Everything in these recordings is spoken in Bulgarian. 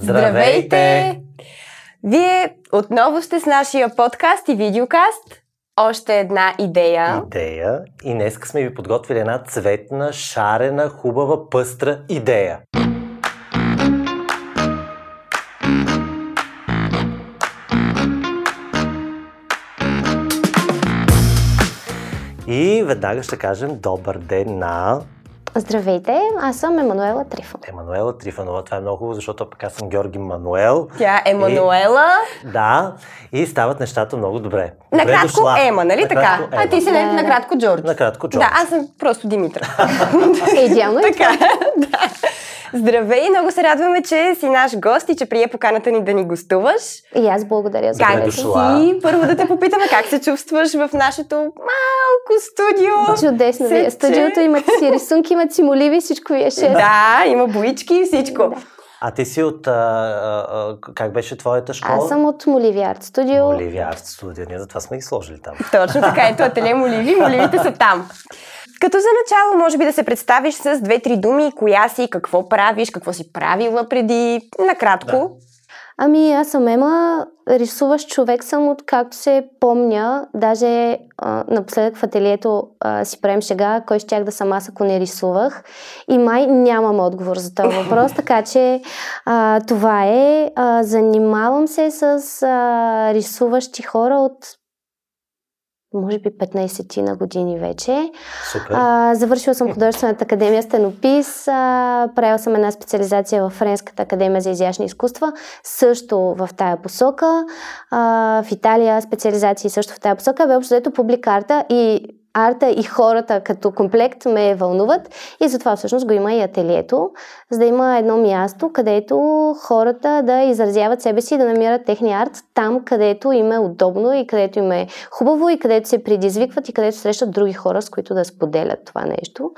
Здравейте! Вие отново сте с нашия подкаст и видеокаст. Още една идея. Идея. И днес сме ви подготвили една цветна, шарена, хубава, пъстра идея. И веднага ще кажем добър ден на Здравейте, аз съм Емануела Трифон. Емануела Трифонова. Това е много хубаво, защото пък аз съм Георги Мануел. Тя е Емануела. И, да, и стават нещата много добре. Накратко дошла. Ема, нали Накратко така? А ти си да. накратко Джордж. Накратко Джордж. Да, аз съм просто Димитър. Идеално е така, да. Здравей, много се радваме, че си наш гост и че прие поканата ни да ни гостуваш. И аз благодаря за Как си? Първо да те попитаме как се чувстваш в нашето малко студио. Чудесно ви. Е. Студиото имате си рисунки, имате си моливи, всичко ви е шест. Да, има боички и всичко. Да. А ти си от... А, а, как беше твоята школа? Аз съм от Моливи Арт Студио. Оливия Арт Студио. Ние затова сме ги сложили там. Точно така, ето ателие Моливи, моливите са там. Като за начало, може би да се представиш с две-три думи, коя си, какво правиш, какво си правила преди, накратко. Ами аз съм Ема, рисуващ човек съм от както се помня, даже а, напоследък в ателието а, си правим шега, кой щях да съм аз, ако не рисувах. И май нямам отговор за този въпрос, така че а, това е. А, занимавам се с а, рисуващи хора от може би 15 на години вече. Супер. А, завършила съм художествената академия стенопис, а, правила съм една специализация в Френската академия за изящни изкуства, също в тая посока. А, в Италия специализации също в тая посока. Бе общо взето публик арта и арта и хората като комплект ме вълнуват и затова всъщност го има и ателието, за да има едно място, където хората да изразяват себе си и да намират техния арт там, където им е удобно и където им е хубаво и където се предизвикват и където срещат други хора, с които да споделят това нещо.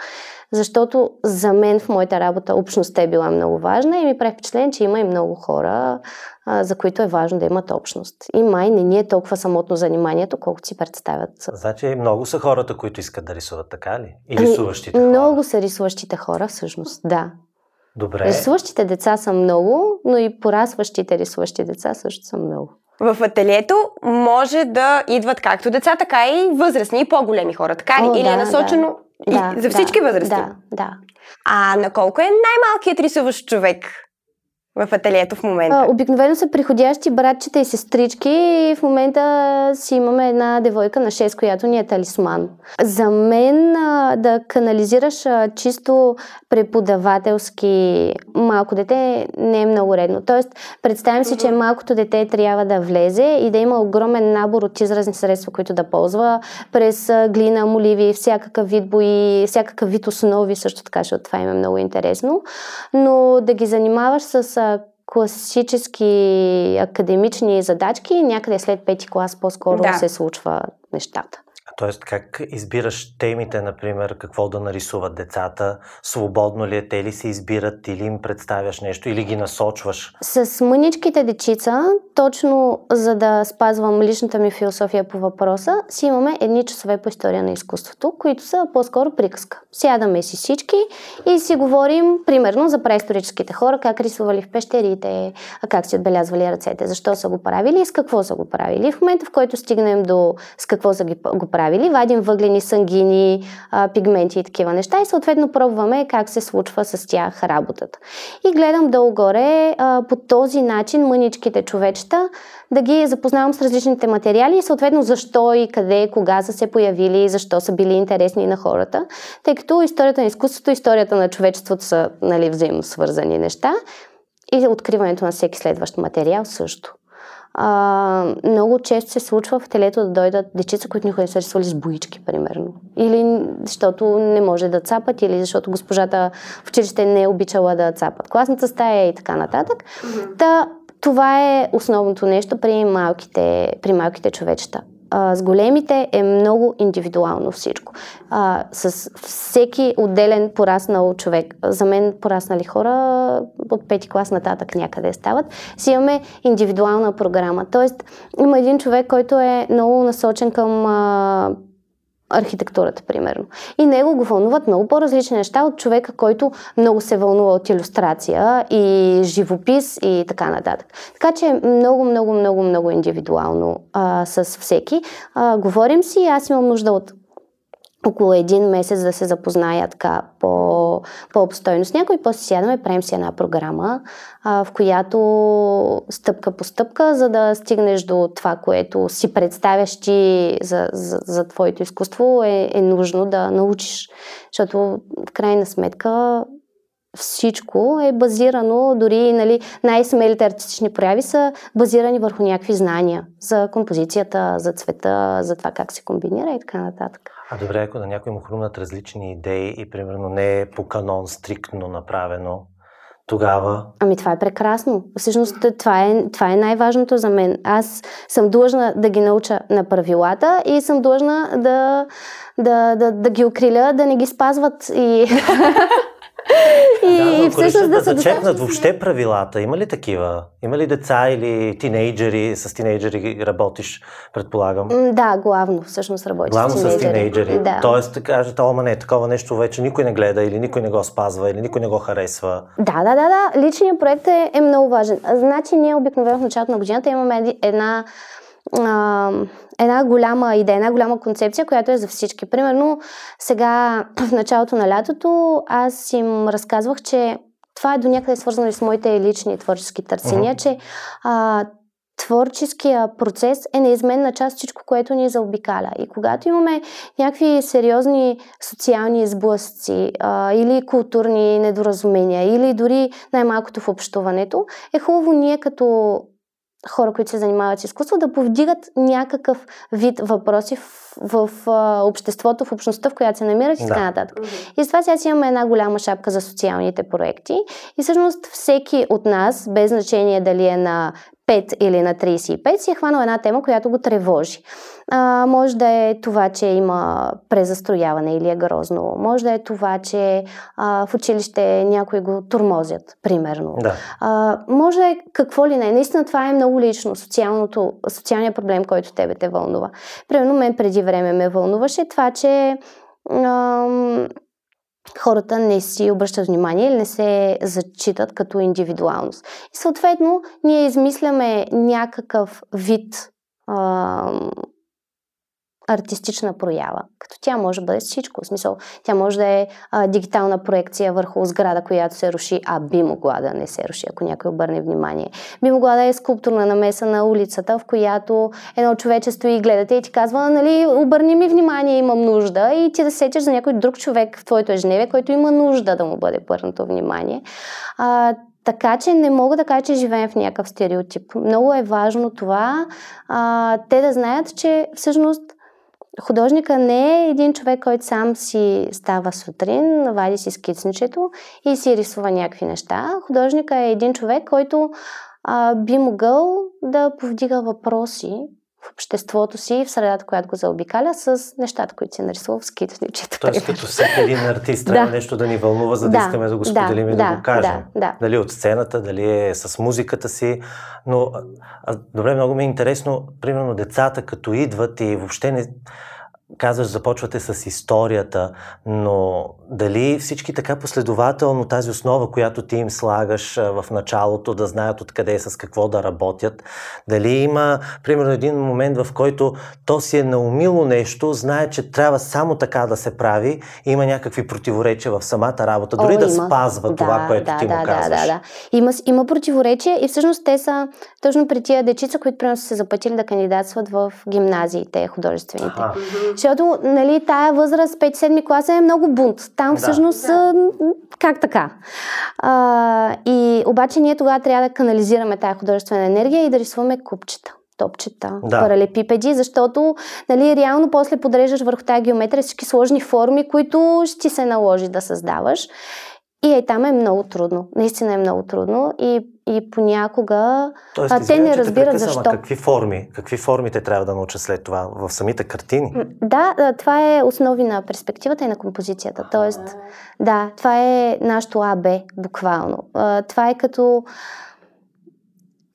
Защото за мен в моята работа общността е била много важна и ми прави впечатление, че има и много хора, а, за които е важно да имат общност. И май не ни е толкова самотно заниманието, колкото си представят. Значи много са хората, които искат да рисуват, така ли? И Ами, рисуващите хора. Много са рисуващите хора, всъщност, да. Добре. Рисуващите деца са много, но и порасващите рисуващи деца също са много. В ателието може да идват както деца, така и възрастни и по-големи хора. Така ли? О, Или е да, насочено и Да, за всички да, възрасти? Да, да. А на колко е най-малкият рисуващ човек в ателието в момента? А, обикновено са приходящи братчета и сестрички и в момента си имаме една девойка на 6, която ни е талисман. За мен а, да канализираш а, чисто преподавателски малко дете не е много редно. Тоест, представям си, че малкото дете трябва да влезе и да има огромен набор от изразни средства, които да ползва през глина, моливи, всякакъв вид бои, всякакъв вид основи, също така, защото това им е много интересно. Но да ги занимаваш с а, класически академични задачки, някъде след пети клас по-скоро Да. се случва нещата. Тоест, как избираш темите, например, какво да нарисуват децата? Свободно ли е? Те ли се избират или им представяш нещо, или ги насочваш? С мъничките дечица, точно за да спазвам личната ми философия по въпроса, си имаме едни часове по история на изкуството, които са по-скоро приказка. Сядаме си всички и си говорим, примерно, за преисторическите хора, как рисували в пещерите, как си отбелязвали ръцете, защо са го правили и с какво са го правили. В момента, в който стигнем до с какво са ги, го правили, вадим въглени, сангини, пигменти и такива неща и съответно пробваме как се случва с тях работата. И гледам долу-горе по този начин мъничките човечета да ги запознавам с различните материали и съответно защо и къде, кога са се появили, защо са били интересни на хората, тъй като историята на изкуството историята на човечеството са нали, взаимно свързани неща и откриването на всеки следващ материал също. А, много често се случва в телето да дойдат дечица, които никога не са рисували с боички, примерно. Или защото не може да цапат, или защото госпожата в училище не е обичала да цапат класната стая и така нататък. Та, това е основното нещо при малките, при малките човечета. А, с големите е много индивидуално всичко. А, с всеки отделен пораснал човек, за мен пораснали хора от пети клас нататък някъде стават, си имаме индивидуална програма. Тоест, има един човек, който е много насочен към а, архитектурата, примерно. И него го вълнуват много по-различни неща от човека, който много се вълнува от иллюстрация и живопис и така нататък. Така че много, много, много, много индивидуално а, с всеки. А, говорим си, аз имам нужда от около един месец да се запозная така по, по-обстойно с някой. После сядаме, правим си една програма, а, в която стъпка по стъпка, за да стигнеш до това, което си представяш ти за, за, за твоето изкуство, е, е нужно да научиш. Защото в крайна сметка всичко е базирано, дори нали, най-смелите артистични прояви са базирани върху някакви знания за композицията, за цвета, за това как се комбинира и така нататък. А добре, ако на някой му хрумнат различни идеи и примерно не е по канон стриктно направено, тогава? Ами това е прекрасно. Всъщност това е, това е най-важното за мен. Аз съм длъжна да ги науча на правилата и съм длъжна да, да, да, да ги окриля, да не ги спазват и... И да, всъщност да, се зачекнат въобще правилата. Има ли такива? Има ли деца или тинейджери? С тинейджери работиш, предполагам? Да, главно всъщност работиш главно с тинейджери. с тинейджери. Да. Тоест, кажете, ама не, такова нещо вече никой не гледа или никой не го спазва или никой не го харесва. Да, да, да, да. Личният проект е, е много важен. Значи ние обикновено в началото на годината имаме една а, една голяма идея, една голяма концепция, която е за всички. Примерно, сега в началото на лятото аз им разказвах, че това е до някъде свързано и с моите лични творчески търсения, uh-huh. че а, творческия процес е неизменна част всичко, което ни заобикаля. И когато имаме някакви сериозни социални сблъсъци а, или културни недоразумения, или дори най-малкото в общуването, е хубаво ние като хора, които се занимават с изкуство, да повдигат някакъв вид въпроси в, в, в обществото, в общността, в която се намират и така нататък. И затова сега си имаме една голяма шапка за социалните проекти и всъщност всеки от нас, без значение дали е на 5 или на 35, си е хванал една тема, която го тревожи. А, може да е това, че има презастрояване или е грозно. Може да е това, че а, в училище някои го турмозят, примерно. Да. А, може да е какво ли не. Наистина това е много лично, социалният проблем, който тебе те вълнува. Примерно мен преди време ме вълнуваше това, че ам, хората не си обръщат внимание или не се зачитат като индивидуалност. И съответно, ние измисляме някакъв вид ам, артистична проява. Като тя може да бъде всичко. В смисъл, тя може да е а, дигитална проекция върху сграда, която се руши, а би могла да не се руши, ако някой обърне внимание. Би могла да е скулптурна намеса на улицата, в която едно човече стои и гледате и ти казва, нали, обърни ми внимание, имам нужда и ти да сетиш за някой друг човек в твоето ежедневие, който има нужда да му бъде обърнато внимание. А, така че не мога да кажа, че живеем в някакъв стереотип. Много е важно това а, те да знаят, че всъщност Художника не е един човек, който сам си става сутрин, вади си скицничето и си рисува някакви неща. Художника е един човек, който а, би могъл да повдига въпроси в обществото си, в средата, която го заобикаля, с нещата, които си е нарисувал в скицничето. Тоест, като всеки един артист, трябва да. нещо да ни вълнува, за да, да искаме да го споделим да, и да, да го кажем. Да, да. Дали от сцената, дали е с музиката си. Но, а, добре, много ми е интересно, примерно децата, като идват и въобще не казваш, започвате с историята, но дали всички така последователно тази основа, която ти им слагаш в началото, да знаят откъде и с какво да работят, дали има, примерно, един момент, в който то си е наумило нещо, знае, че трябва само така да се прави, има някакви противоречия в самата работа, дори О, да има. спазва да, това, което да, ти да, му казваш. Да, да, да. Има, има противоречия и всъщност те са точно при тия дечица, които примерно са се запътили да кандидатстват в гимназиите, художествените. Ага. Защото, нали, тая възраст, 5-7 класа е много бунт. Там да. всъщност да. как така? А, и обаче ние тогава трябва да канализираме тая художествена енергия и да рисуваме купчета топчета, да. паралепипеди, защото нали, реално после подреждаш върху тази геометрия всички сложни форми, които ще ти се наложи да създаваш. И е, там е много трудно. Наистина е много трудно и, и понякога Тоест, а, те не разбират защо. Какви форми? Какви форми те трябва да научат след това? В самите картини? Да, това е основи на перспективата и на композицията. Тоест, да, това е нашото АБ, буквално. Това е като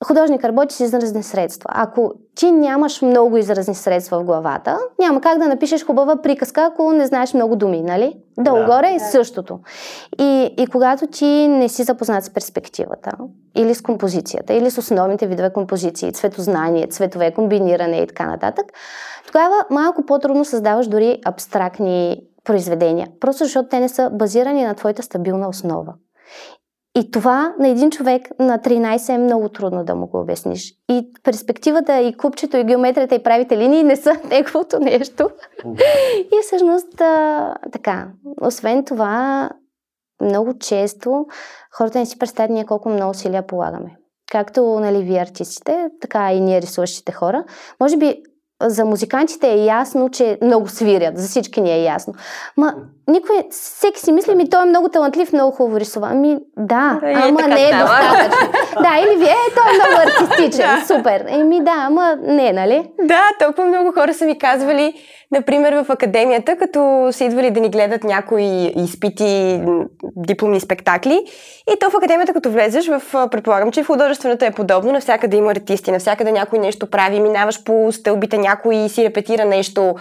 художник работи с изразни средства. Ако ти нямаш много изразни средства в главата, няма как да напишеш хубава приказка, ако не знаеш много думи, нали? Долу-горе е да. същото. И, и когато ти не си запознат с перспективата, или с композицията, или с основните видове композиции, цветознание, цветове, комбиниране и така нататък, тогава малко по-трудно създаваш дори абстрактни произведения. Просто защото те не са базирани на твоята стабилна основа. И това на един човек на 13 е много трудно да му го обясниш. И перспективата, и купчето, и геометрията, и правите линии не са неговото нещо. и всъщност а, така. Освен това, много често хората не си представят ние колко много усилия полагаме. Както нали, вие артистите, така и ние рисуващите хора. Може би за музикантите е ясно, че много свирят. За всички ни е ясно. Ма, никой, всеки си мисли, ми той е много талантлив, много хубаво рисува. Ами, да, да ама е не е достатъчно. да, или вие, е, той е много артистичен, супер. Еми да, ама не, нали? Да, толкова много хора са ми казвали, Например, в академията, като са идвали да ни гледат някои изпити, дипломни спектакли. И то в академията, като влезеш, в, предполагам, че в художествената е подобно. Навсякъде има артисти, навсякъде някой нещо прави, минаваш по стълбите, някой си репетира нещо,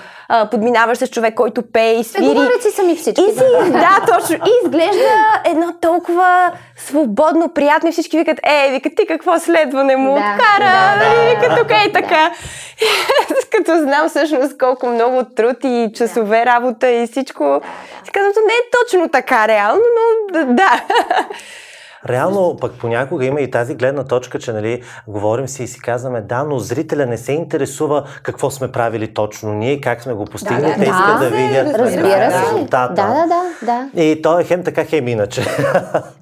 подминаваш с човек, който пее и свири. Говорят си сами всички. И си, да, точно. И изглежда едно толкова свободно, приятно и всички викат, е, викат ти какво следване му да, откара, да, да, викат тук е така. като знам всъщност колко много труд и часове работа и всичко, си казвам, не е точно така реално, но да. Реално, пък понякога има и тази гледна точка, че нали, говорим си и си казваме, да, но зрителя не се интересува какво сме правили точно ние, как сме го постигнали, да, да, те искат да, да видят разбира се. резултата. Да, да, да, да. И то е хем така, хем иначе.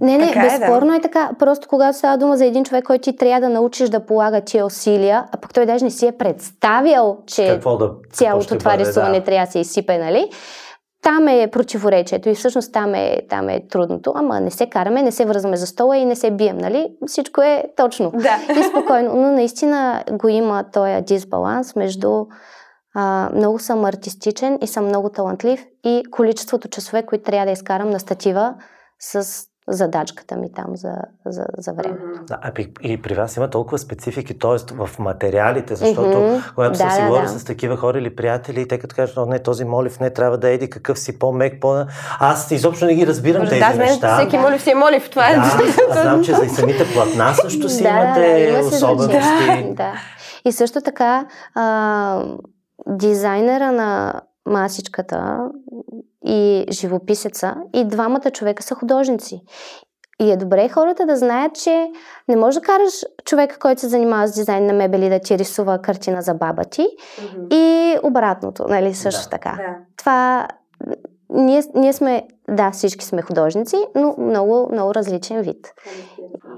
Не, не, така безспорно е, да. е така. Просто когато става дума за един човек, който ти трябва да научиш да полага тия усилия, а пък той даже не си е представял, че какво да, цялото това бъде, рисуване да. трябва да се изсипе, нали? Там е противоречието и всъщност там е, там е трудното, ама не се караме, не се връзваме за стола и не се бием, нали? Всичко е точно да. и спокойно. Но наистина го има този дисбаланс между а, много съм артистичен и съм много талантлив и количеството часове, които трябва да изкарам на статива с задачката ми там за, за, за време. Да, а и при вас има толкова специфики, т.е. в материалите, защото mm-hmm. когато да, съм си да, говорил да. с такива хора или приятели, те като кажат, не, този молив не трябва да еди, какъв си по-мек, по Аз изобщо не ги разбирам Може, тези да, неща. Всеки молив си е молив, това е. Да, знам, че за и самите платна също си да, имате да, особености. Да, да. И също така, а, дизайнера на масичката и живописеца и двамата човека са художници. И е добре хората да знаят, че не можеш да караш човека, който се занимава с дизайн на мебели, да ти рисува картина за баба ти mm-hmm. и обратното, нали, също да, така. Да. Това, ние, ние сме, да, всички сме художници, но много, много различен вид.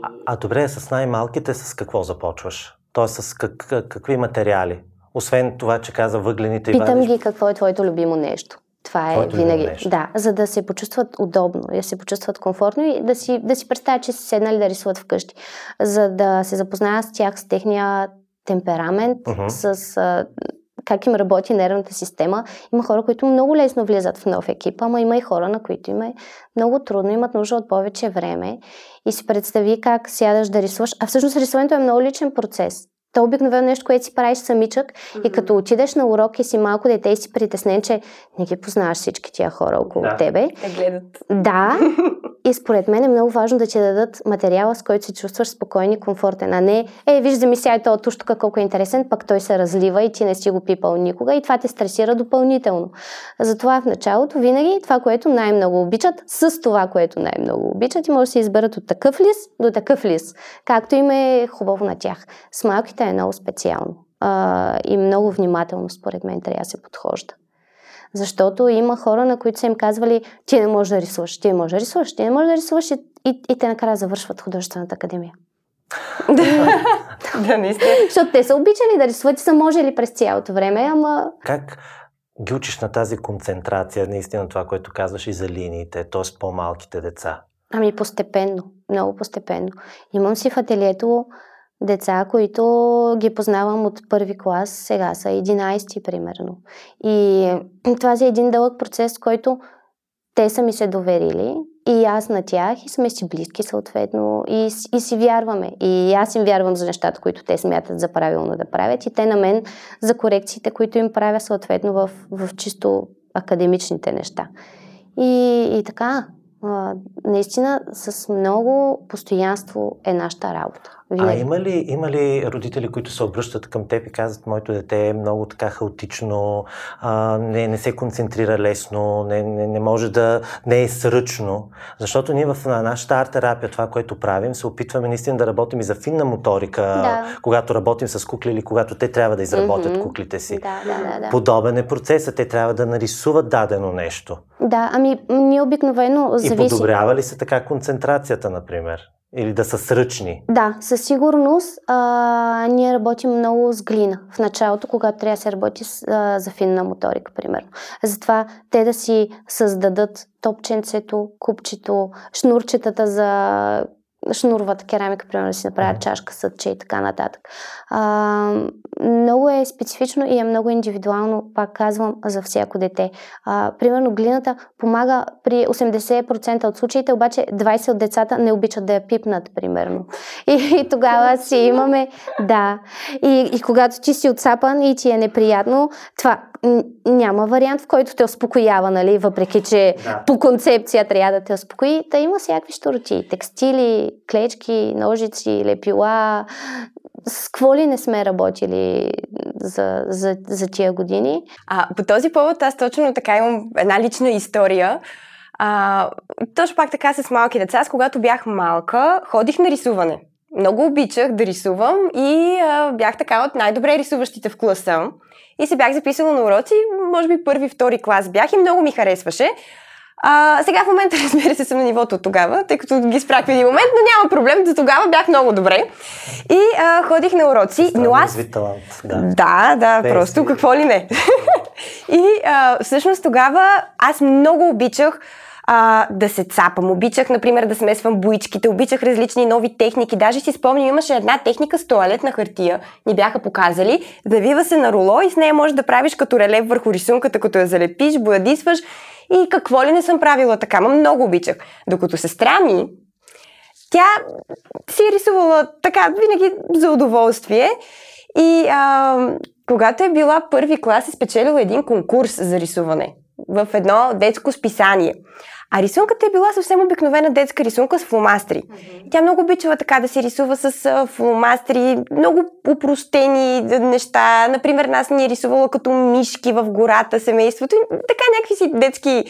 А, а добре, с най-малките с какво започваш? Тоест с как, какви материали? Освен това, че каза въглените Питам и Питам ги какво е твоето любимо нещо. Това е Твоето винаги. Нещо. Да, за да се почувстват удобно, да се почувстват комфортно и да си, да си представят, че са седнали да рисуват вкъщи. За да се запознаят с тях, с техния темперамент, uh-huh. с а, как им работи нервната система. Има хора, които много лесно влизат в нов екип, ама има и хора, на които им е много трудно, имат нужда от повече време и си представи как сядаш да рисуваш. А всъщност рисуването е много личен процес. То е обикновено нещо, което си правиш самичък mm-hmm. и като отидеш на урок и си малко дете и си притеснен, че не ги познаваш всички тия хора около да. тебе. Те гледат. Да. И според мен е много важно да ти дадат материала, с който се чувстваш спокоен и комфортен, а не, е, вижда ми сега този туш тук колко е интересен, пък той се разлива и ти не си го пипал никога и това те стресира допълнително. Затова в началото винаги това, което най-много обичат, с това, което най-много обичат и може да се изберат от такъв лис до такъв лис, както им е хубаво на тях. С малките е много специално а, и много внимателно, според мен, трябва да се подхожда. Защото има хора, на които са им казвали, ти не можеш да рисуваш, ти не можеш да рисуваш, ти не можеш да рисуваш и, и, и те накрая завършват художествената академия. да, наистина. Защото те са обичали да рисуват и са можели през цялото време, ама... Как ги учиш на тази концентрация, наистина това, което казваш и за линиите, т.е. по-малките деца? Ами постепенно, много постепенно. Имам си в ателието деца, които ги познавам от първи клас, сега са 11 примерно. И това е един дълъг процес, който те са ми се доверили и аз на тях и сме си близки съответно и, и си вярваме. И аз им вярвам за нещата, които те смятат за правилно да правят и те на мен за корекциите, които им правя съответно в, в чисто академичните неща. И, и така, наистина с много постоянство е нашата работа. Винаги. А има ли, има ли родители, които се обръщат към теб и казват, моето дете е много така хаотично, а, не, не се концентрира лесно, не, не, не може да не е сръчно? Защото ние в на нашата арт-терапия, това, което правим, се опитваме наистина да работим и за финна моторика, да. когато работим с кукли или когато те трябва да изработят mm-hmm. куклите си. Да, да, да, да. Подобен е процесът. Те трябва да нарисуват дадено нещо. Да, ами ние обикновено зависи... И подобрява ли се така концентрацията, например? Или да са сръчни? Да, със сигурност а, ние работим много с глина в началото, когато трябва да се работи с, а, за финна моторика, примерно. Затова те да си създадат топченцето, купчето, шнурчетата за шнуровата керамика, примерно да си направят чашка, съдче и така нататък. А, много е специфично и е много индивидуално, пак казвам, за всяко дете. А, примерно глината помага при 80% от случаите, обаче 20 от децата не обичат да я пипнат, примерно. И, и тогава си имаме, да. И, и когато ти си отсапан и ти е неприятно, това няма вариант, в който те успокоява, нали? въпреки че да. по концепция трябва да те успокои. Та има всякакви штороти. Текстили, клечки, ножици, лепила. С какво ли не сме работили за, за, за тия години? А, по този повод аз точно така имам една лична история. А, точно пак така с малки деца. Аз когато бях малка, ходих на рисуване. Много обичах да рисувам и а, бях така от най-добре рисуващите в класа. И се бях записала на уроци, може би първи, втори клас бях и много ми харесваше. А, сега в момента, разбира се, съм на нивото от тогава, тъй като ги спрях в един момент, но няма проблем, до тогава бях много добре. И а, ходих на уроци, но аз... Талант, да. да, да, просто какво ли не. и а, всъщност тогава аз много обичах а, да се цапам. Обичах, например, да смесвам буичките, обичах различни нови техники. Даже си спомням, имаше една техника с туалетна хартия, ни бяха показали. Завива се на руло и с нея можеш да правиш като релев върху рисунката, като я залепиш, боядисваш и какво ли не съм правила така, но много обичах. Докато сестра ми, тя си е рисувала така, винаги за удоволствие. И а, когато е била първи клас, е спечелила един конкурс за рисуване в едно детско списание. А рисунката е била съвсем обикновена детска рисунка с фломастри. Mm-hmm. Тя много обичала така да се рисува с фломастри, много упростени неща. Например, нас ни е рисувала като мишки в гората, семейството. Така някакви си детски,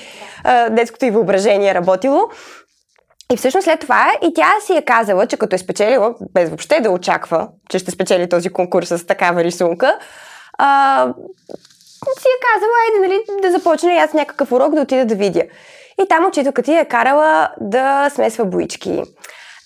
детското и въображение е работило. И всъщност след това и тя си е казала, че като е спечелила, без въобще да очаква, че ще спечели този конкурс с такава рисунка, а, си е казала, айде нали, да започне аз някакъв урок да отида да видя. И там учителката ти е карала да смесва боички,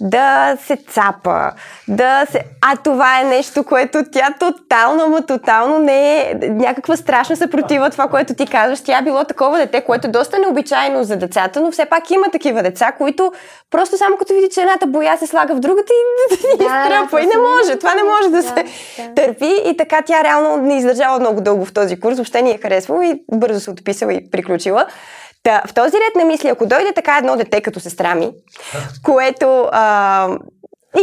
да се цапа, да се... А това е нещо, което тя тотално, ама тотално не е някаква страшна съпротива това, което ти казваш. Тя е било такова дете, което е доста необичайно за децата, но все пак има такива деца, които просто само като види, че едната боя се слага в другата и да, изтръпва. и не може. Това не може да, се търпи. И така тя реално не издържала много дълго в този курс. Въобще ни е харесвала и бързо се отписала и приключила. Та, в този ред на мисли, ако дойде така едно дете като сестра ми, което а,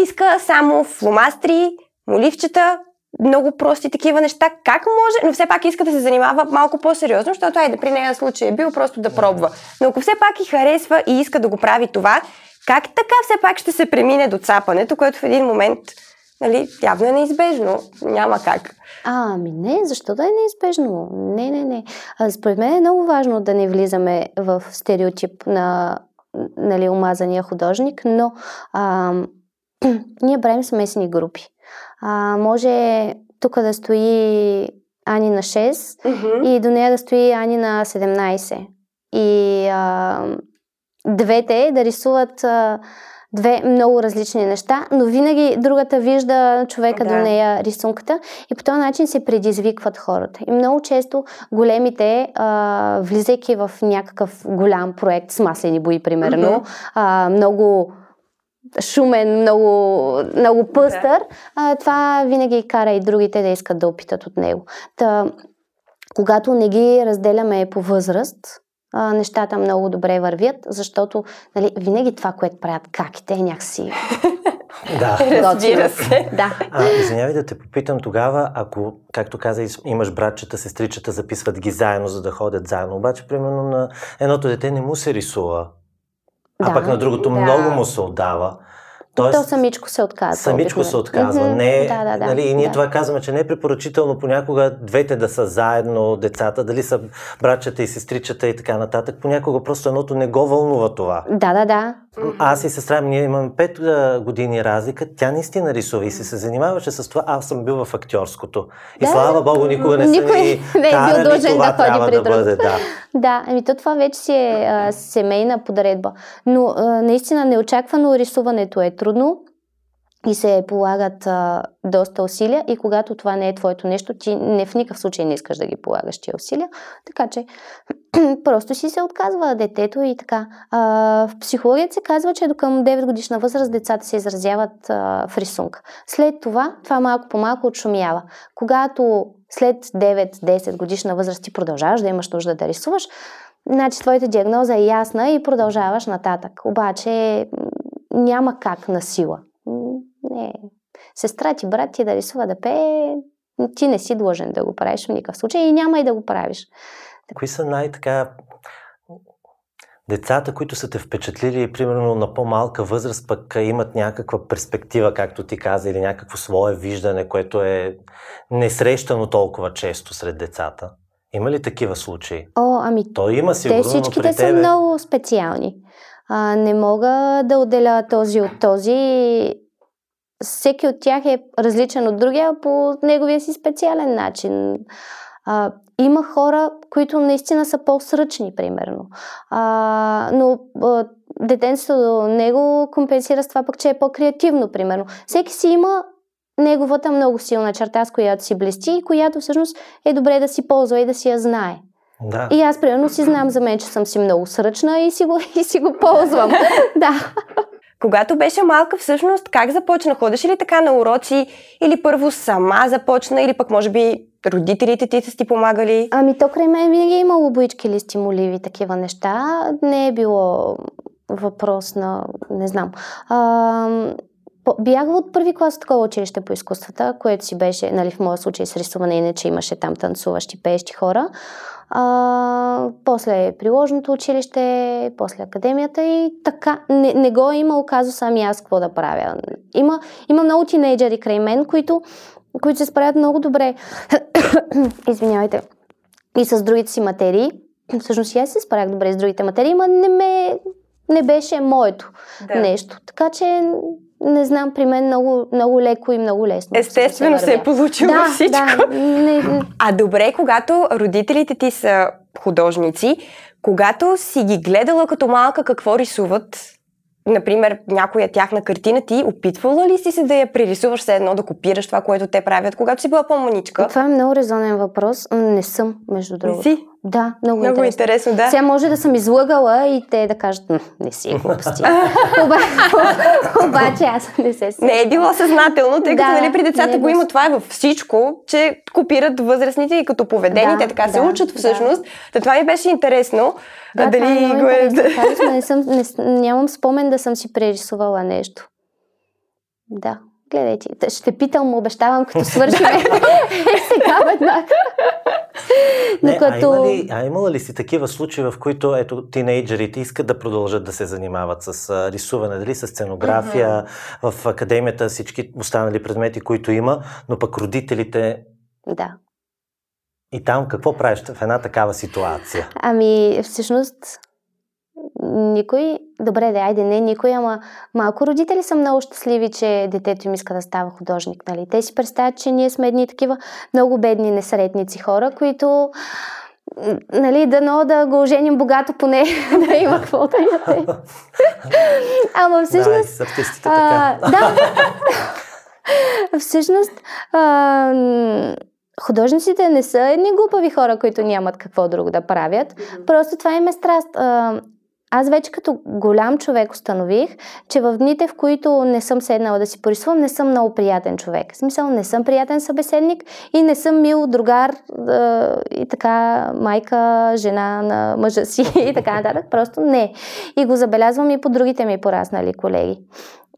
иска само фломастри, моливчета, много прости такива неща, как може, но все пак иска да се занимава малко по-сериозно, защото айде при нея случай е бил просто да пробва. Но ако все пак и харесва и иска да го прави това, как така все пак ще се премине до цапането, което в един момент нали, явно е неизбежно. Няма как. А, ами не, защо да е неизбежно? Не, не, не. А, според мен е много важно да не влизаме в стереотип на нали, омазания художник, но а, ние правим смесени групи. А, може тук да стои Ани на 6 mm-hmm. и до нея да стои Ани на 17. И а, двете да рисуват а, две много различни неща, но винаги другата вижда човека да. до нея рисунката и по този начин се предизвикват хората. И много често големите, а, влизайки в някакъв голям проект с маслени бои, примерно, mm-hmm. а, много шумен, много, много пъстър, да. а, това винаги кара и другите да искат да опитат от него. Та, когато не ги разделяме по възраст, а, нещата много добре вървят, защото нали, винаги това, което правят каките е някакси да. Разбира се. Да. А, извинявай да те попитам тогава, ако, както каза, имаш братчета, сестричета, записват ги заедно, за да ходят заедно. Обаче, примерно, на едното дете не му се рисува, а да, пък на другото да. много му се отдава. Тоест, То самичко се отказва. Самичко се отказва. Mm-hmm. Не, да, да, да, нали, и ние да. това казваме, че не е препоръчително понякога двете да са заедно, децата, дали са братчета и сестричата и така нататък. Понякога просто едното не го вълнува това. Да, да, да. Аз и сестра ми, ние имаме 5 години разлика. Тя наистина рисува и се, се занимаваше с това. Аз съм бил в актьорското. И да, слава Богу, никога не Никой са не е бил дължен да ходи при да бъде. Да, да ами то това вече си е а, семейна подредба. Но а, наистина неочаквано рисуването е трудно и се полагат а, доста усилия и когато това не е твоето нещо, ти не в никакъв случай не искаш да ги полагаш тия усилия, така че просто си се отказва детето и така. А, в психологията се казва, че до към 9 годишна възраст децата се изразяват а, в рисунка. След това, това малко по малко отшумява. Когато след 9-10 годишна възраст ти продължаваш да имаш нужда да рисуваш, значи твоята диагноза е ясна и продължаваш нататък. Обаче няма как на сила. Не. Сестра ти, брат ти да рисува да пее, ти не си длъжен да го правиш в никакъв случай и няма и да го правиш. Кои са най-така децата, които са те впечатлили, примерно на по-малка възраст, пък имат някаква перспектива, както ти каза, или някакво свое виждане, което е несрещано толкова често сред децата? Има ли такива случаи? О, ами, То има сигурно, те всичките тебе... са много специални. А, не мога да отделя този от този. Всеки от тях е различен от другия по неговия си специален начин. А, има хора, които наистина са по-сръчни, примерно. А, но а, детенството до него компенсира с това пък, че е по-креативно, примерно. Всеки си има неговата много силна черта, с която си блести и която всъщност е добре да си ползва и да си я знае. Да. И аз, примерно, си знам за мен, че съм си много сръчна и си го, и си го ползвам. да. Когато беше малка, всъщност, как започна? Ходиш ли така на уроци или първо сама започна, или пък може би родителите ти са ти помагали? Ами то край мен винаги е имало боички или стимуливи, такива неща. Не е било въпрос на... не знам. А, бях от първи клас такова училище по изкуствата, което си беше, нали, в моя случай с рисуване, иначе имаше там танцуващи, пеещи хора. А, после приложното училище, после академията и така. Не, не го е имал казус ами аз какво да правя. Има, има много тинейджери край мен, които, които се справят много добре. Извинявайте. И с другите си материи. Всъщност и аз се справях добре с другите материи, но не ме не беше моето да. нещо. Така че не знам, при мен много, много леко и много лесно. Естествено се, е получило да, всичко. Да, не... А добре, когато родителите ти са художници, когато си ги гледала като малка какво рисуват, например, някоя тяхна картина, ти опитвала ли си се да я пририсуваш все едно, да копираш това, което те правят, когато си била по-маничка? Това е много резонен въпрос. Не съм, между другото. си? Да, много, много интересно. интересно. да. Сега може да съм излъгала и те да кажат, не си е глупости. Обаче аз не се си. Не е било съзнателно, тъй като да, нали, при децата го има това е във всичко, че копират възрастните и като поведение, да, те така да, се учат всъщност. Да. това ми беше интересно. Да, дали е го е... не съм, не, нямам спомен да съм си прерисувала нещо. Да. Гледайте, ще питам, обещавам, като свършим. е, сега веднага. Не, като... а, има ли, а имала ли си такива случаи, в които ето, тинейджерите искат да продължат да се занимават с а, рисуване, дали с сценография, mm-hmm. в академията всички останали предмети, които има, но пък родителите... Да. И там какво правиш в една такава ситуация? Ами, всъщност, никой, добре да, айде не никой, ама малко родители са много щастливи, че детето им иска да става художник. Нали? Те си представят, че ние сме едни такива много бедни несретници хора, които нали, дано да го оженим богато поне да има какво да яде. Ама всъщност... Да, така. да. всъщност а, художниците не са едни глупави хора, които нямат какво друго да правят. Просто това им е страст. А, аз вече като голям човек установих, че в дните, в които не съм седнала да си порисувам, не съм много приятен човек. В смисъл, не съм приятен събеседник и не съм мил другар и така майка, жена на мъжа си и така нататък. Просто не. И го забелязвам и по другите ми пораснали колеги.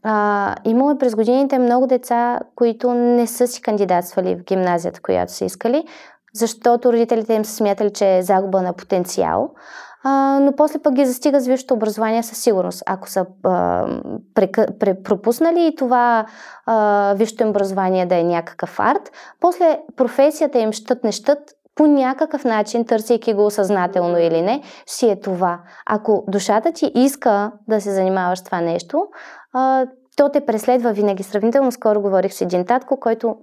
А, имало е през годините много деца, които не са си кандидатствали в гимназията, която са искали, защото родителите им са смятали, че е загуба на потенциал но после пък ги застига с висшето образование със сигурност. Ако са а, пропуснали и това а, висшето образование да е някакъв арт, после професията им щът не щът, по някакъв начин, търсейки го съзнателно или не, си е това. Ако душата ти иска да се занимаваш с това нещо, а, то те преследва винаги. Сравнително скоро говорих с един татко, който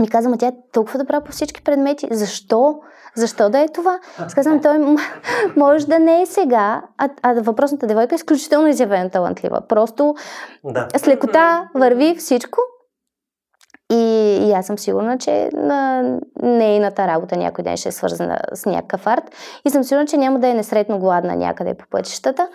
ми каза, тя е толкова добра по всички предмети. Защо? Защо да е това? Сказвам, той може да не е сега, а, а въпросната девойка е изключително изявена талантлива. Просто да. с лекота върви всичко и, и аз съм сигурна, че на нейната работа някой ден ще е свързана с някакъв арт и съм сигурна, че няма да е несретно гладна някъде по пътищата.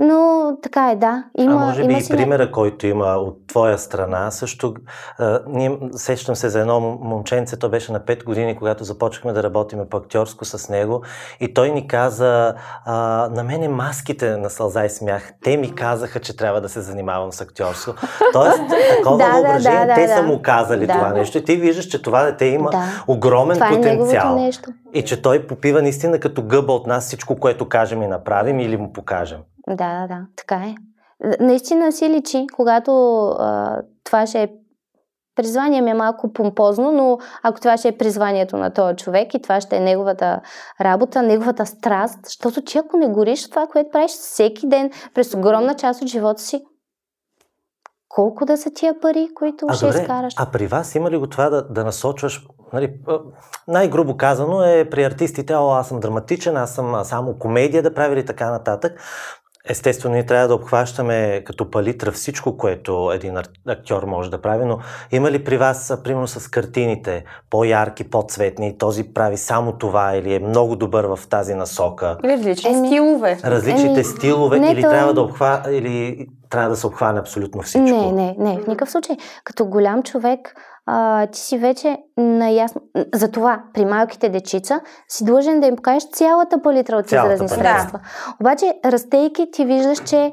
Но така е, да. Има, а може би има и примера, не... който има от твоя страна, също а, ние сещам се за едно момченце, то беше на 5 години, когато започнахме да работиме по актьорско с него и той ни каза, а, на мене маските на сълза и смях, те ми казаха, че трябва да се занимавам с актьорско. Тоест, такова да, въображение, да, да, те да, са му казали да. това нещо и ти виждаш, че това дете има да. огромен това е потенциал. Е нещо. И че той попива наистина като гъба от нас всичко, което кажем и направим или му покажем. Да, да, да, така е. Наистина си личи, когато а, това ще е призвание ми е малко помпозно, но ако това ще е призванието на този човек и това ще е неговата работа, неговата страст, защото ти ако не гориш това, което правиш всеки ден през огромна част от живота си, колко да са тия пари, които а, ще добре, изкараш? А при вас има ли го това да, да насочваш, нали, най-грубо казано е при артистите, о, аз съм драматичен, аз съм само комедия да правя или така нататък, Естествено, ние трябва да обхващаме като палитра всичко, което един актьор може да прави, но има ли при вас, примерно с картините, по-ярки, по-цветни, този прави само това или е много добър в тази насока? Различни Еми, стилове. Различните Еми, стилове не, или то... трябва да обхва... или трябва да се обхване абсолютно всичко? Не, не, не, в никакъв случай. Като голям човек, а, ти си вече наясно. Затова при малките дечица си длъжен да им покажеш цялата палитра от изразни средства. Да. Обаче, растейки, ти виждаш, че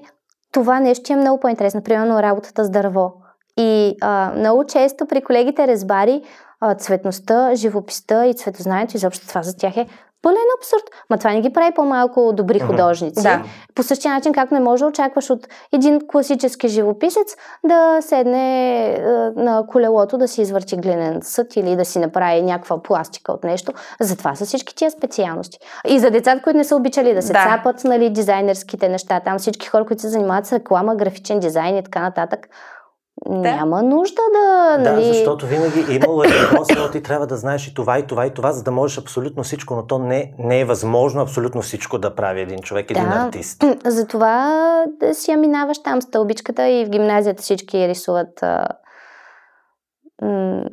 това нещо е много по-интересно. Примерно работата с дърво. И а, много често при колегите резбари а, цветността, живописта и цветознанието, изобщо това за тях е пълен абсурд. Ма това не ги прави по-малко добри художници. Да. По същия начин, как не може да очакваш от един класически живописец да седне е, на колелото да си извърти глинен съд или да си направи някаква пластика от нещо. Затова са всички тия специалности. И за децата, които не са обичали да се да. цапат нали, дизайнерските неща, там всички хора, които се занимават с реклама, графичен дизайн и така нататък, да. Няма нужда да. Да, нали... защото винаги имало е въпрос, ти трябва да знаеш и това, и това, и това, за да можеш абсолютно всичко, но то не, не е възможно абсолютно всичко да прави един човек, един да. артист. Затова да си я минаваш там стълбичката и в гимназията всички рисуват а, м-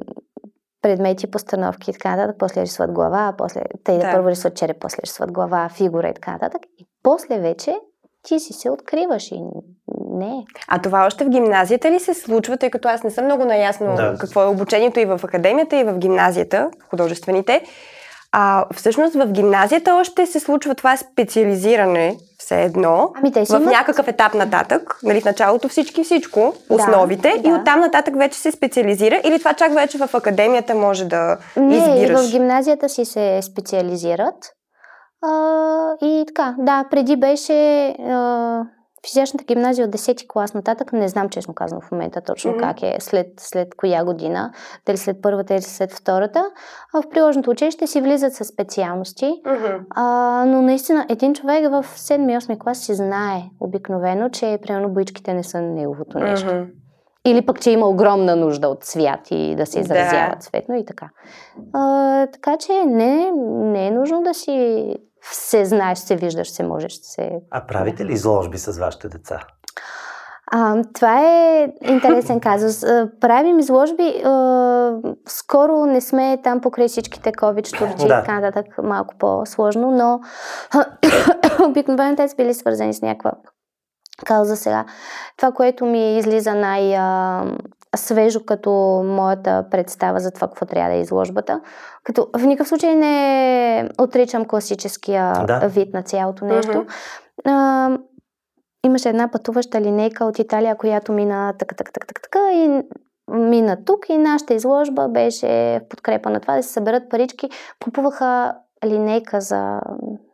предмети, постановки и така нататък, после рисуват глава, после те да. първо рисуват череп, после рисуват глава, фигура и така нататък. И после вече ти си се откриваш и не. А това още в гимназията ли се случва, тъй като аз не съм много наясно да. какво е обучението и в академията, и в гимназията, художествените. А всъщност в гимназията още се случва това специализиране, все едно, ами те в имат... някакъв етап нататък, нали, в началото всички всичко, основите, да, и оттам нататък вече се специализира, или това чак вече в академията може да Не, избираш? в гимназията си се специализират. А, и така, да, преди беше а, физичната гимназия от 10-ти клас нататък, не знам честно казано в момента точно mm-hmm. как е, след, след коя година, дали след първата или след втората. А в приложното училище си влизат с специалности, mm-hmm. а, но наистина един човек в 7-8 клас си знае обикновено, че примерно боичките не са неговото нещо. Mm-hmm. Или пък, че има огромна нужда от цвят и да се изразява да. цветно и така. А, така че не, не е нужно да си се знаеш, се виждаш, се можеш, се... А правите ли изложби с вашите деца? А, това е интересен казус. Правим изложби. А, скоро не сме там покрай всичките COVID штурци и така нататък, малко по-сложно, но обикновено те са били свързани с някаква кауза сега. Това, което ми излиза най- свежо като моята представа за това, какво трябва да е изложбата. Като в никакъв случай не отричам класическия да. вид на цялото нещо. Mm-hmm. А, имаше една пътуваща линейка от Италия, която мина така, така, така, така, така и мина тук и нашата изложба беше в подкрепа на това да се съберат парички. Купуваха линейка за,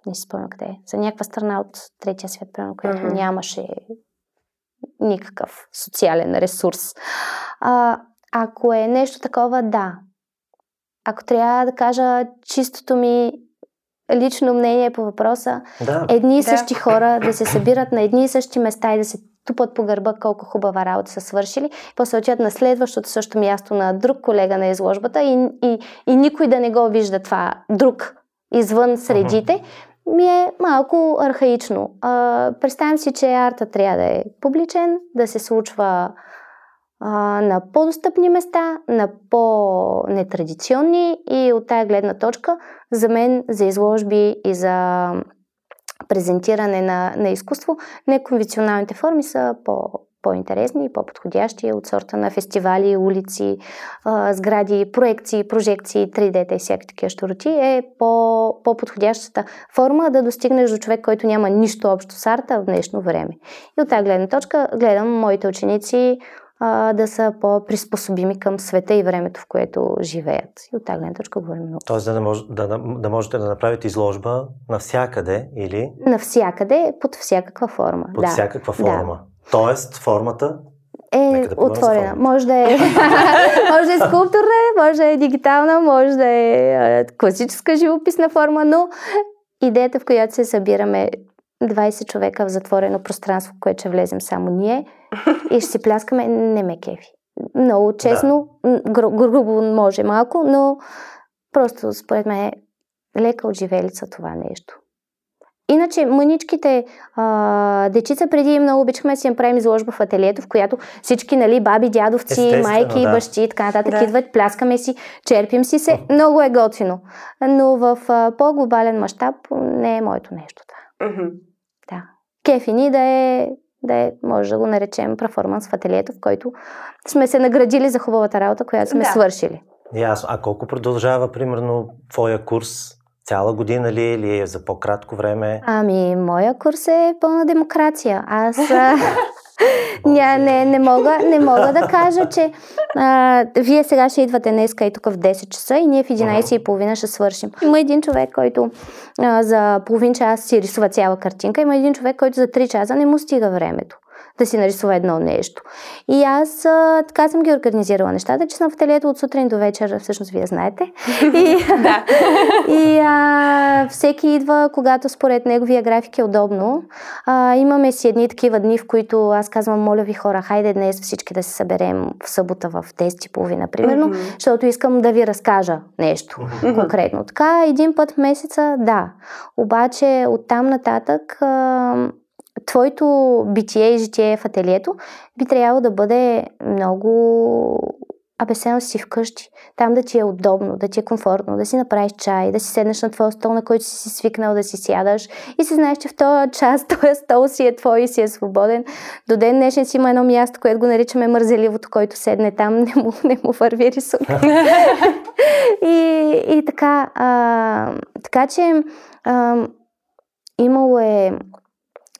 не си спомням къде, за някаква страна от третия свят, примерно, която mm-hmm. нямаше никакъв социален ресурс. А, ако е нещо такова, да. Ако трябва да кажа чистото ми лично мнение по въпроса, да. едни и същи да. хора да се събират на едни и същи места и да се тупат по гърба колко хубава работа са свършили, после отидат на следващото също място на друг колега на изложбата и, и, и никой да не го вижда това друг извън средите, uh-huh. Ми е малко архаично. А, представям си, че арта трябва да е публичен, да се случва а, на по-достъпни места, на по-нетрадиционни и от тая гледна точка за мен, за изложби и за презентиране на, на изкуство, неконвенционалните форми са по, по-интересни и по-подходящи от сорта на фестивали, улици, сгради, проекции, прожекции, 3D и всякакви такива щуроти е по, по-подходящата форма да достигнеш до човек, който няма нищо общо с арта в днешно време. И от тази гледна точка гледам моите ученици а, да са по-приспособими към света и времето, в което живеят. И от тази гледна точка говорим много. Тоест да, мож, да, да можете да направите изложба навсякъде или? Навсякъде, под всякаква форма. Под да. всякаква форма. Да. Тоест формата е да отворена. Може да е, може да е скулптурна, може да е дигитална, може да е класическа живописна форма, но идеята, в която се събираме 20 човека в затворено пространство, в което ще влезем само ние и ще си пляскаме, не ме кефи. Много честно, да. гру- грубо може малко, но просто според мен е лека отживелица това нещо. Иначе мъничките а, дечица преди много обичахме да си направим изложба в ателието, в която всички, нали, баби, дядовци, майки, да. бащи и така нататък да. идват, пляскаме си, черпим си се. Много е готино. Но в а, по-глобален мащаб не е моето нещо това. Да. Кефи ни да е, да е, може да го наречем перформанс в ателието, в който сме се наградили за хубавата работа, която сме да. свършили. Ясно. А колко продължава, примерно, твоя курс? Цяла година ли или е за по-кратко време? Ами, моя курс е пълна демокрация. Аз Ня, не, не, мога, не мога да кажа, че а, вие сега ще идвате днеска и тук в 10 часа и ние в 11 и половина ще свършим. Има един човек, който а, за половин час си рисува цяла картинка, има един човек, който за 3 часа не му стига времето да си нарисува едно нещо. И аз а, така съм ги организирала нещата, че съм в ателието от сутрин до вечер, всъщност вие знаете. И, да. и а, всеки идва, когато според неговия график е удобно. А, имаме си едни такива дни, в които аз казвам, моля ви хора, хайде днес всички да се съберем в събота в 10.30, примерно, mm-hmm. защото искам да ви разкажа нещо mm-hmm. конкретно. Така, един път в месеца, да. Обаче оттам нататък а, твоето битие и житие в ателието би трябвало да бъде много Абе, седна си вкъщи, там да ти е удобно, да ти е комфортно, да си направиш чай, да си седнеш на твоя стол, на който си си свикнал да си сядаш и си знаеш, че в този час този стол си е твой и си е свободен. До ден днешен си има едно място, което го наричаме мързеливото, който седне там, не му, не му върви рисунка. и, и така, а, така че а, имало е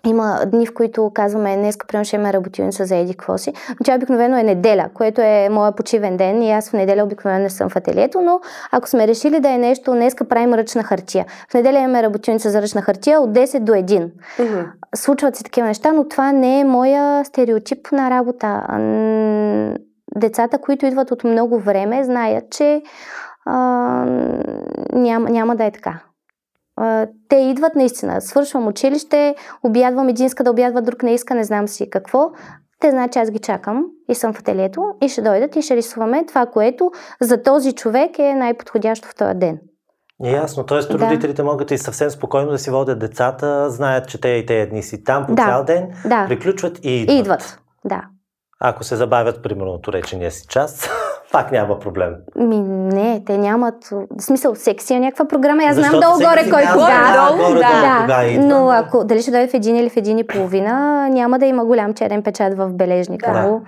има дни, в които казваме, днес, примерно, ще имаме работилница за еди какво си. Тя обикновено е неделя, което е моя почивен ден и аз в неделя обикновено не съм в ателието, но ако сме решили да е нещо, днеска правим ръчна хартия. В неделя имаме работилница за ръчна хартия от 10 до 1. Mm-hmm. Случват се такива неща, но това не е моя стереотип на работа. Децата, които идват от много време, знаят, че а, няма, няма да е така те идват наистина. Свършвам училище, обядвам, един иска да обядва, друг не иска, не знам си какво. Те знаят, че аз ги чакам и съм в ателието и ще дойдат и ще рисуваме това, което за този човек е най-подходящо в този ден. Ясно, т.е. Да. родителите могат и съвсем спокойно да си водят децата, знаят, че те и те дни си там по да. цял ден, да. приключват и идват. И идват, да. Ако се забавят, примерно, речения си час, пак няма проблем. Ми, не, те нямат. В смисъл, секси е някаква програма. Аз знам долу-горе кой кога. Долу, да, да. Кога Но ако дали ще дойде в един или в един и половина, няма да има голям черен печат в бележника. Да.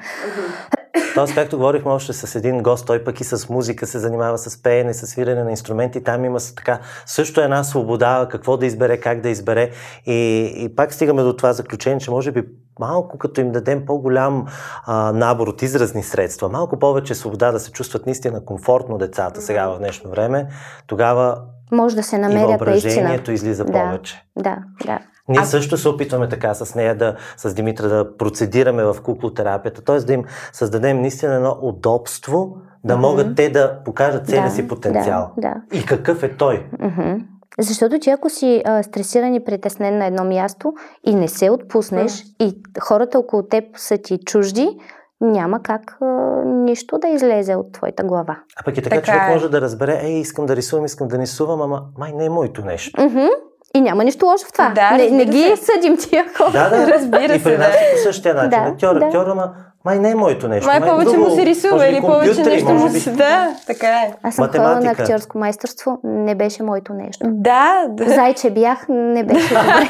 Тоест, както говорихме още с един гост, той пък и с музика се занимава с пеене, с свирене на инструменти. Там има така също една свобода, какво да избере, как да избере. И, и пак стигаме до това заключение, че може би малко като им дадем по-голям а, набор от изразни средства, малко повече свобода да се чувстват наистина комфортно децата сега в днешно време, тогава може да се намерят въображението излиза да, повече. Да, да. Ние а... също се опитваме така с нея да, с Димитра да процедираме в куклотерапията, т.е. да им създадем наистина едно удобство, да mm-hmm. могат те да покажат целия да, си потенциал. Да, да. И какъв е той. Mm-hmm. Защото ти ако си а, стресиран и притеснен на едно място и не се отпуснеш mm. и хората около теб са ти чужди, няма как а, нищо да излезе от твоята глава. А пък и така, така човек е. може да разбере, ей, искам да рисувам, искам да рисувам, ама май не е моето нещо. Mm-hmm. И няма нищо лошо в това. Да, не, не ги съдим тия хора. Да, да, разбира и се. И при нас да. по същия начин. Да, актьор, да. актьор, ама май не е моето нещо. Май, май повече друго, му се рисува или повече нещо му се... Да, така е. Аз съм ходила на актьорско майсторство, не беше моето нещо. Да, да. Зайче бях, не беше добре.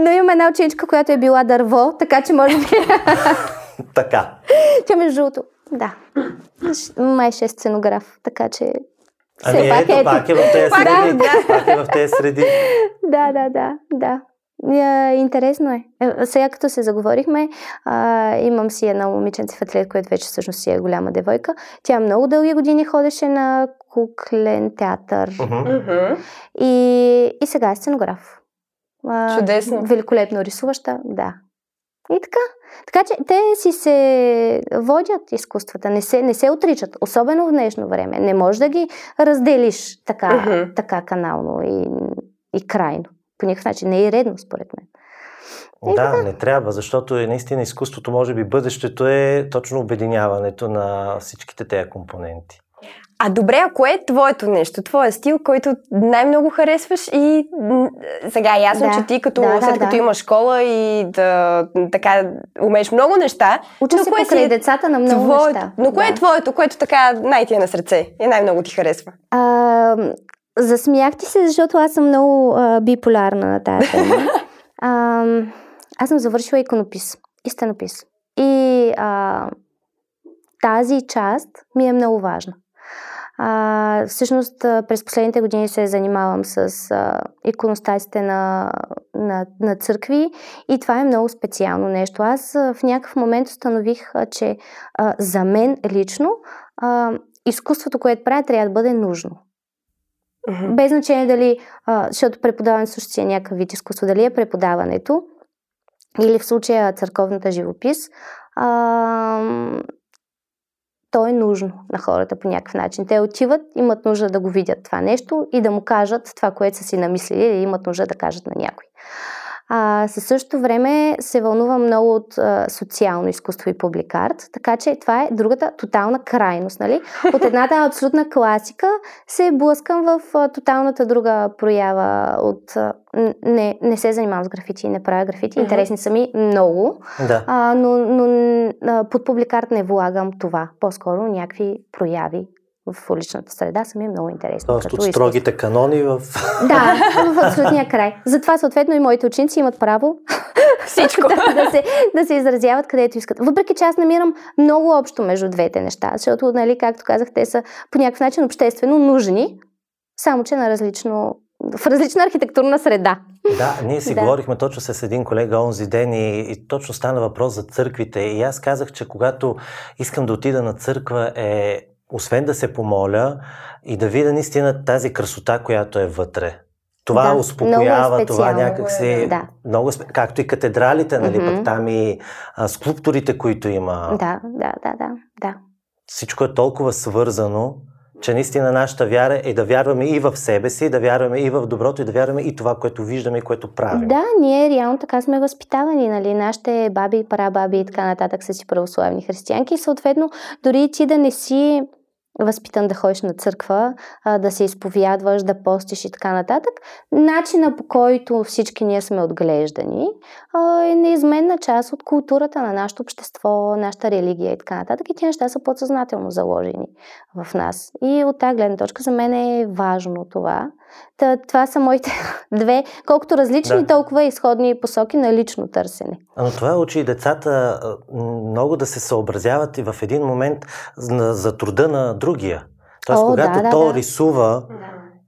Но имам една ученичка, която е била дърво, така че може би... така. Тя между другото, да. Май ще е сценограф, така че Ами Все ето, пак е в тези среди. Пак е в тези среди. Да, да, да, да. Интересно е. е. Сега като се заговорихме, а, имам си една момиченце в атлет, която вече всъщност си е голяма девойка. Тя много дълги години ходеше на куклен театър. Uh-huh. И, и сега е сценограф. А, Чудесно. Великолепно рисуваща, да. И така. Така че те си се водят изкуствата, не се, не се отричат, особено в днешно време. Не можеш да ги разделиш така, uh-huh. така канално и, и крайно. По никакъв начин не е редно, според мен. И да, така. не трябва, защото е наистина изкуството, може би бъдещето е точно обединяването на всичките тези компоненти. А добре, ако е твоето нещо, твоя стил, който най-много харесваш и сега е ясно, да, че ти като, да, след да, като да. имаш школа и да, така умееш много неща. Уча се покрай е децата на много твоето, неща. Но кое да. е твоето, което така най-ти е на сърце и най-много ти харесва? А, засмях ти се, защото аз съм много а, биполярна на тази тема. а, аз съм завършила иконопис и стенопис. И а, тази част ми е много важна. А, всъщност през последните години се занимавам с а, иконостасите на, на, на църкви и това е много специално нещо. Аз а, в някакъв момент установих, а, че а, за мен лично а, изкуството, което правя, трябва да бъде нужно. Mm-hmm. Без значение дали, а, защото преподаването също си е някакъв вид изкуство, дали е преподаването или в случая църковната живопис, а, то е нужно на хората по някакъв начин. Те отиват, имат нужда да го видят това нещо и да му кажат това, което са си намислили или имат нужда да кажат на някой. А, със същото време се вълнувам много от а, социално изкуство и публикарт, така че това е другата тотална крайност. Нали? От едната абсолютна класика се блъскам в а, тоталната друга проява от а, не, не се занимавам с графити, не правя графити. Интересни са ми много, да. а, но, но а, под публикарт не влагам това. По-скоро някакви прояви в уличната среда са ми много интересни. Тоест от строгите канони в... Да, в абсолютния край. Затова съответно и моите ученици имат право всичко да, да, се, да се изразяват където искат. Въпреки че аз намирам много общо между двете неща, защото, нали, както казах, те са по някакъв начин обществено нужни, само че на различно в различна архитектурна среда. Да, ние си да. говорихме точно с един колега онзи ден и, и точно стана въпрос за църквите. И аз казах, че когато искам да отида на църква е освен да се помоля и да видя наистина тази красота, която е вътре. Това да, успокоява, е това някак си... Да. Много, както и катедралите, нали, mm-hmm. пък там и а, скулптурите, които има. Да, да, да, да, да. Всичко е толкова свързано, че наистина нашата вяра е да вярваме и в себе си, да вярваме и в доброто, и да вярваме и това, което виждаме и което правим. Да, ние реално така сме възпитавани, нали? Нашите баби, парабаби и така нататък са си православни християнки и съответно дори ти да не си възпитан да ходиш на църква, да се изповядваш, да постиш и така нататък. Начина по който всички ние сме отглеждани е неизменна част от културата на нашето общество, нашата религия и така нататък. И тези неща са подсъзнателно заложени в нас. И от тази гледна точка за мен е важно това. Та, това са моите две, колкото различни, да. толкова изходни посоки на лично търсене. Но това учи и децата много да се съобразяват и в един момент за труда на другия. Тоест, О, когато да, то да, рисува да.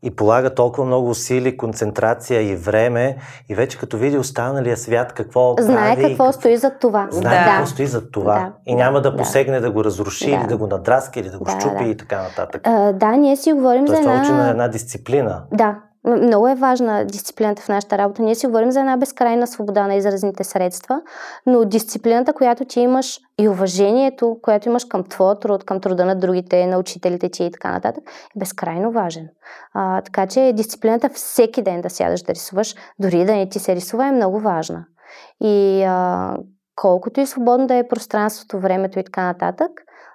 и полага толкова много усили, концентрация и време, и вече като види останалия свят какво Знае прави, какво стои за това. Знае да. какво стои за това. Да. И няма да, да посегне да го разруши да. или да го надраски или да го да, щупи да. и така нататък. А, да, ние си говорим Тоест, за една... учи на една дисциплина. Да, много е важна дисциплината в нашата работа. Ние си говорим за една безкрайна свобода на изразните средства, но дисциплината, която ти имаш и уважението, което имаш към твоя труд, към труда на другите, на учителите ти и така нататък, е безкрайно важен. А, така че дисциплината всеки ден да сядаш да рисуваш, дори да не ти се рисува, е много важна. И а, колкото и свободно да е пространството, времето и така нататък,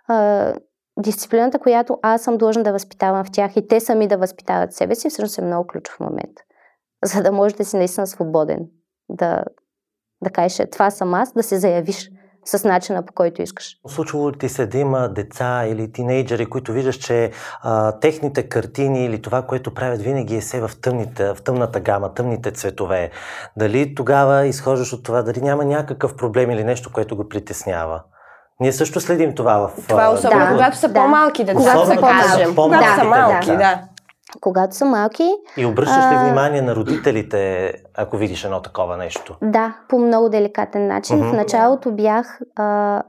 а, дисциплината, която аз съм длъжна да възпитавам в тях и те сами да възпитават себе си, всъщност е много ключов момент. За да можеш да си наистина свободен. Да, да кажеш, е, това съм аз, да се заявиш с начина по който искаш. Случвало ти се да има деца или тинейджери, които виждаш, че а, техните картини или това, което правят, винаги е се в, тъмните, в тъмната гама, тъмните цветове. Дали тогава изхождаш от това, дали няма някакъв проблем или нещо, което го притеснява? Ние също следим това в... Това е особено, да, когато са да. по-малки деца, когато са, кажем. Когато да, са малки, да. да. Когато са малки... И обръщаш ли внимание на родителите, ако видиш едно такова нещо? Да, по много деликатен начин. Mm-hmm. В началото бях а,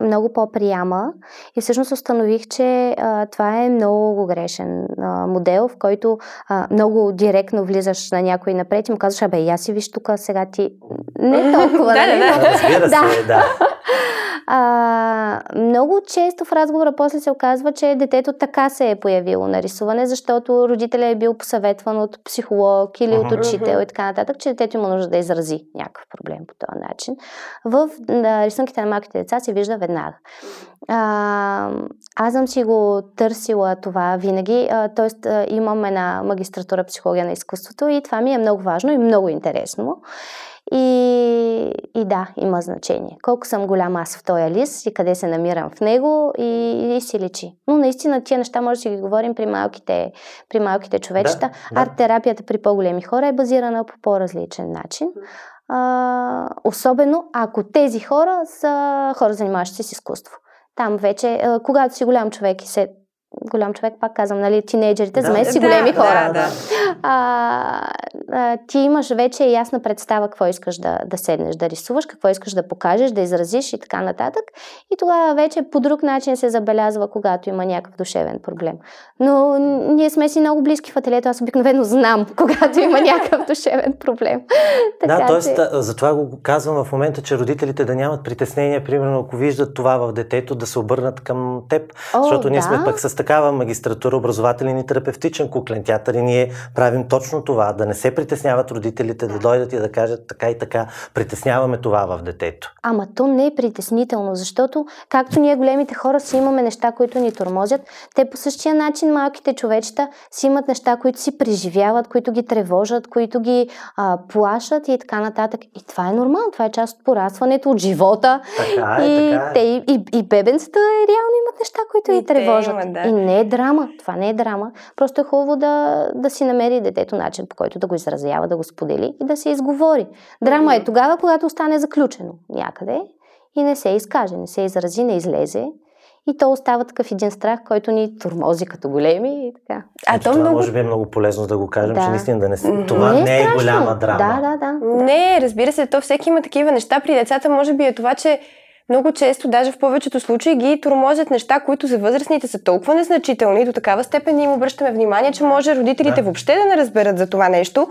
много по-прияма и всъщност установих, че а, това е много грешен а, модел, в който а, много директно влизаш на някой напред и му казваш, абе, я си виж тук, сега ти не толкова. да, да, да. Разбира се, да. А, много често в разговора после се оказва, че детето така се е появило на рисуване, защото родителя е бил посъветван от психолог или от учител и така нататък, че детето има нужда да изрази някакъв проблем по този начин. В на рисунките на малките деца се вижда веднага. А, аз съм си го търсила това винаги, т.е. имам една магистратура психология на изкуството и това ми е много важно и много интересно. И, и да, има значение. Колко съм голям аз в този лист и къде се намирам в него и, и си личи. Но наистина тия неща може да си ги говорим при малките, при малките човечета. Да, да. Арт-терапията при по-големи хора е базирана по по-различен начин. А, особено ако тези хора са хора, занимаващи се с изкуство. Там вече, когато си голям човек и се голям човек, пак казвам, нали, тинейджерите, да, за мен си да, големи хора. Да, да. А, а, ти имаш вече ясна представа какво искаш да, да седнеш, да рисуваш, какво искаш да покажеш, да изразиш и така нататък. И тогава вече по друг начин се забелязва, когато има някакъв душевен проблем. Но ние сме си много близки в ателието, аз обикновено знам, когато има някакъв душевен проблем. така, да, т.е. Че... затова го казвам в момента, че родителите да нямат притеснения, примерно ако виждат това в детето, да се обърнат към теб, О, защото ние да. сме пък с такава магистратура, образователен и терапевтичен куклен театър и ние правим точно това, да не се притесняват родителите, да дойдат и да кажат така и така, притесняваме това в детето. Ама то не е притеснително, защото както ние големите хора си имаме неща, които ни тормозят, те по същия начин малките човечета си имат неща, които си преживяват, които ги тревожат, които ги а, плашат и така нататък. И това е нормално, това е част от порастването, от живота. Така е, и, така е. Те, и, и, и бебенцата реално имат неща, които и ги тревожат. Има, да. И не е драма. Това не е драма. Просто е хубаво да, да си намери детето начин, по който да го изразява, да го сподели и да се изговори. Драма е тогава, когато остане заключено някъде и не се изкаже, не се изрази, не излезе. И то остава такъв един страх, който ни тормози като големи и така. А Ето, то това много... може би е много полезно да го кажем, да. че наистина да не... това не е, не е голяма драма. Да, да, да. Не, разбира се, то всеки има такива неща. При децата може би е това, че много често, даже в повечето случаи, ги тормозят неща, които за възрастните са толкова незначителни, до такава степен им обръщаме внимание, че може родителите да. въобще да не разберат за това нещо.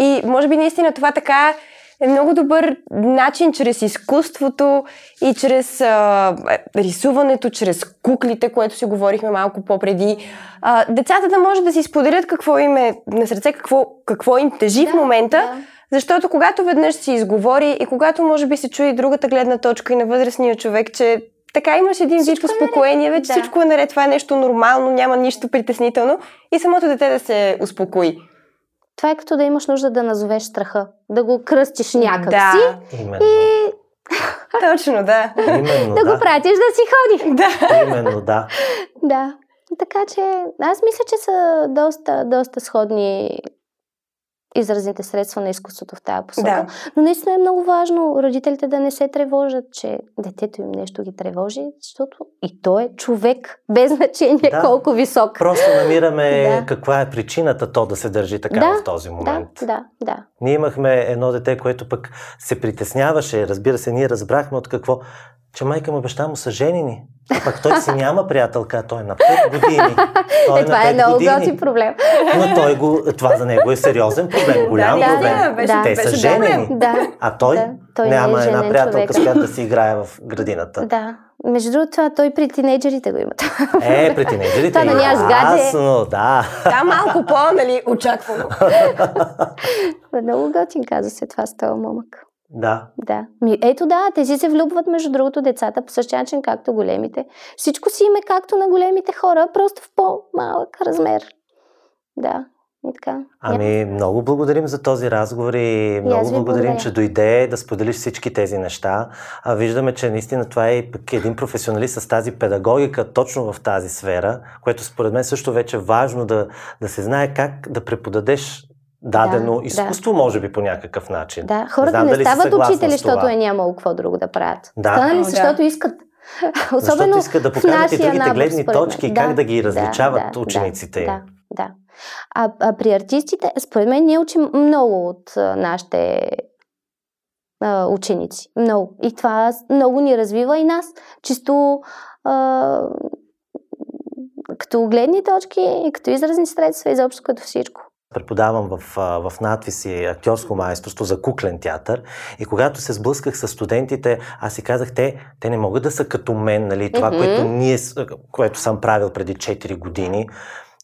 И може би наистина това така е много добър начин чрез изкуството и чрез а, рисуването, чрез куклите, което си говорихме малко по-преди. А, децата да може да си споделят какво им е на сърце, какво, какво им тежи да, в момента. Да защото когато веднъж си изговори и когато може би се чуи другата гледна точка и на възрастния човек, че така имаш един вид е успокоение, вече да. всичко е наред, това е нещо нормално, няма нищо притеснително и самото дете да се успокои. Това е като да имаш нужда да назовеш страха, да го кръстиш някак да. си Именно. и... Точно, да. Именно, да, да го пратиш да си ходи. Да. Именно, да. Да. Така че аз мисля, че са доста, доста сходни изразните средства на изкуството в тази посока. Да. Но наистина е много важно родителите да не се тревожат, че детето им нещо ги тревожи, защото и той е човек, без значение да. колко висок. Просто намираме да. каква е причината то да се държи така да, в този момент. Да, да, да. Ние имахме едно дете, което пък се притесняваше, разбира се, ние разбрахме от какво че майка му и баща му са женени. А пък той си няма приятелка, той е на 5 години. Той е, това е много готи проблем. Но той го, това за него е сериозен проблем, голям да, проблем. Да, беше, Те беше са женени. Да, а той, да, той няма е една приятелка, с която да си играе в градината. Да. Между другото, той при тинейджерите го има. Е, при тинейджерите Това да няма сгаде. Ясно, да. Да, малко по, нали, очаквано. Много готин каза се това с този момък. Да. Да. Ми, ето да, тези се влюбват между другото децата по същия начин, както големите. Всичко си име както на големите хора, просто в по-малък размер. Да. И така. Ами, много благодарим за този разговор и много и благодарим, благодаря. че дойде да споделиш всички тези неща. А виждаме, че наистина това е пък един професионалист с тази педагогика точно в тази сфера, което според мен също вече е важно да, да се знае как да преподадеш дадено да, изкуство, да. може би по някакъв начин. Да, хората не, не стават учители, защото е нямало какво друго да правят. Да. Станали, защото да. искат. Особено защото искат да покажат и другите набор, гледни точки да, как да ги различават да, учениците. Да, да. А, а при артистите, според мен, ние учим много от а, нашите а, ученици. Много. И това много ни развива и нас. Чисто а, като гледни точки и като изразни средства, изобщо като всичко преподавам в, в надвис и актьорско майсторство за куклен театър и когато се сблъсках с студентите, аз си казах, те, те не могат да са като мен, нали, това, mm-hmm. което, ние, което съм правил преди 4 години.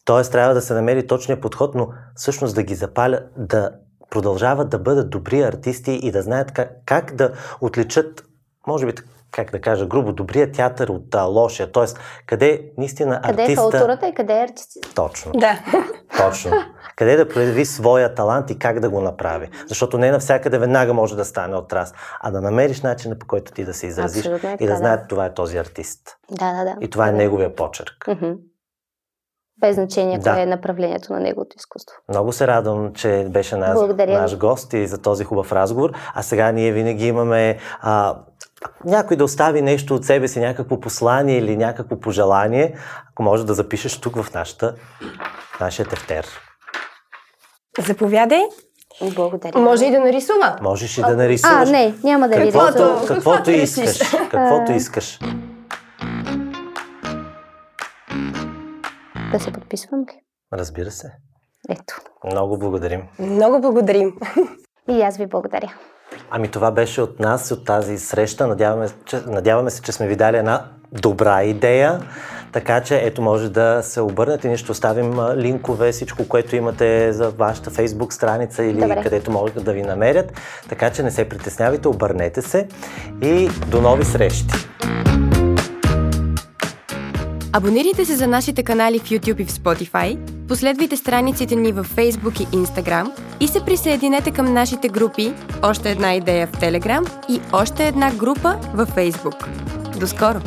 Тоест трябва да се намери точния подход, но всъщност да ги запаля, да продължават да бъдат добри артисти и да знаят как, как да отличат, може би как да кажа, грубо, добрия театър от а, лошия. Тоест, къде наистина къде артиста... Къде е културата и къде е артистите. Точно. Да. Точно. Къде да прояви своя талант и как да го направи. Защото не навсякъде веднага може да стане отрас, а да намериш начина по който ти да се изразиш Абсолютно, и да, да знаят това е този артист. Да, да, да. И това да, е неговия почерк. Mm-hmm. Без значение да. кое е направлението на неговото изкуство. Много се радвам, че беше наш, наш гост и за този хубав разговор. А сега ние винаги имаме а, някой да остави нещо от себе си, някакво послание или някакво пожелание, ако може да запишеш тук в нашата, нашия тефтер. Заповядай. Благодаря. Може и да нарисува. Можеш и да нарисуваш. А, не, няма да ви рисувам. Каквото, каквото искаш. Каквото искаш. Да се подписвам ли? Разбира се. Ето. Много благодарим. Много благодарим. И аз ви благодаря. Ами това беше от нас, от тази среща. Надяваме, че, надяваме се, че сме ви дали една добра идея. Така че ето може да се обърнете. Ние ще оставим линкове, всичко, което имате за вашата фейсбук страница или Добре. където могат да ви намерят. Така че не се притеснявайте, обърнете се и до нови срещи! Абонирайте се за нашите канали в YouTube и в Spotify, последвайте страниците ни в Facebook и Instagram и се присъединете към нашите групи Още една идея в Telegram и Още една група във Facebook. До скоро!